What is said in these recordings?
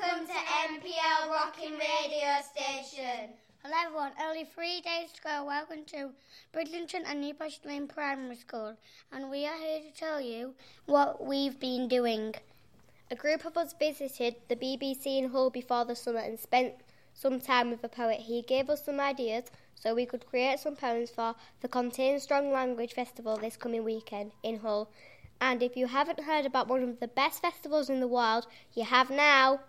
Welcome to NPL Rocking Radio Station. Hello everyone, only three days to go. Welcome to Bridlington and New Pasture Lane Primary School and we are here to tell you what we've been doing. A group of us visited the BBC in Hull before the summer and spent some time with a poet. He gave us some ideas so we could create some poems for the Contains Strong Language Festival this coming weekend in Hull. And if you haven't heard about one of the best festivals in the world, you have now.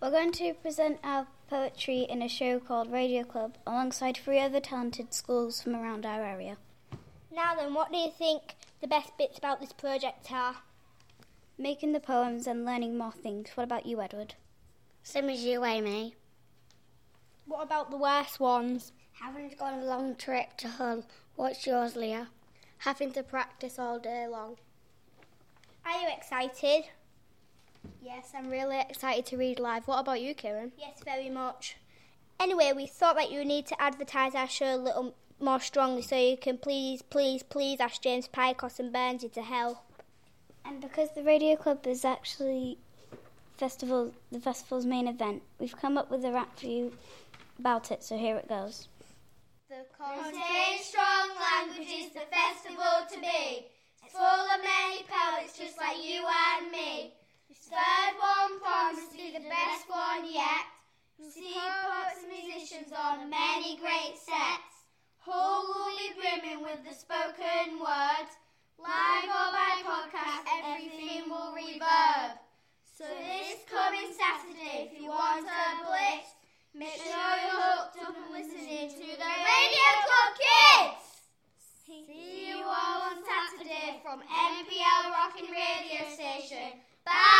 We're going to present our poetry in a show called Radio Club alongside three other talented schools from around our area. Now then, what do you think the best bits about this project are? Making the poems and learning more things. What about you, Edward? Same as you, Amy. What about the worst ones? Having to go on a long trip to Hull. What's yours, Leah? Having to practice all day long. Are you excited? Yes, I'm really excited to read live. What about you, Kieran? Yes, very much. Anyway, we thought that you need to advertise our show a little more strongly, so you can please, please, please ask James Pycross and Bernsey to help. And because the Radio Club is actually festival, the festival's main event, we've come up with a rap for you about it. So here it goes. The Contains Strong Language is the festival to be. on many great sets, Hull will be brimming with the spoken word. Live or by podcast, everything will reverb. So this coming Saturday, if you want a blitz, make sure you're hooked up and listening to the Radio Club Kids. See you all on Saturday from NPL Rocking Radio Station. Bye.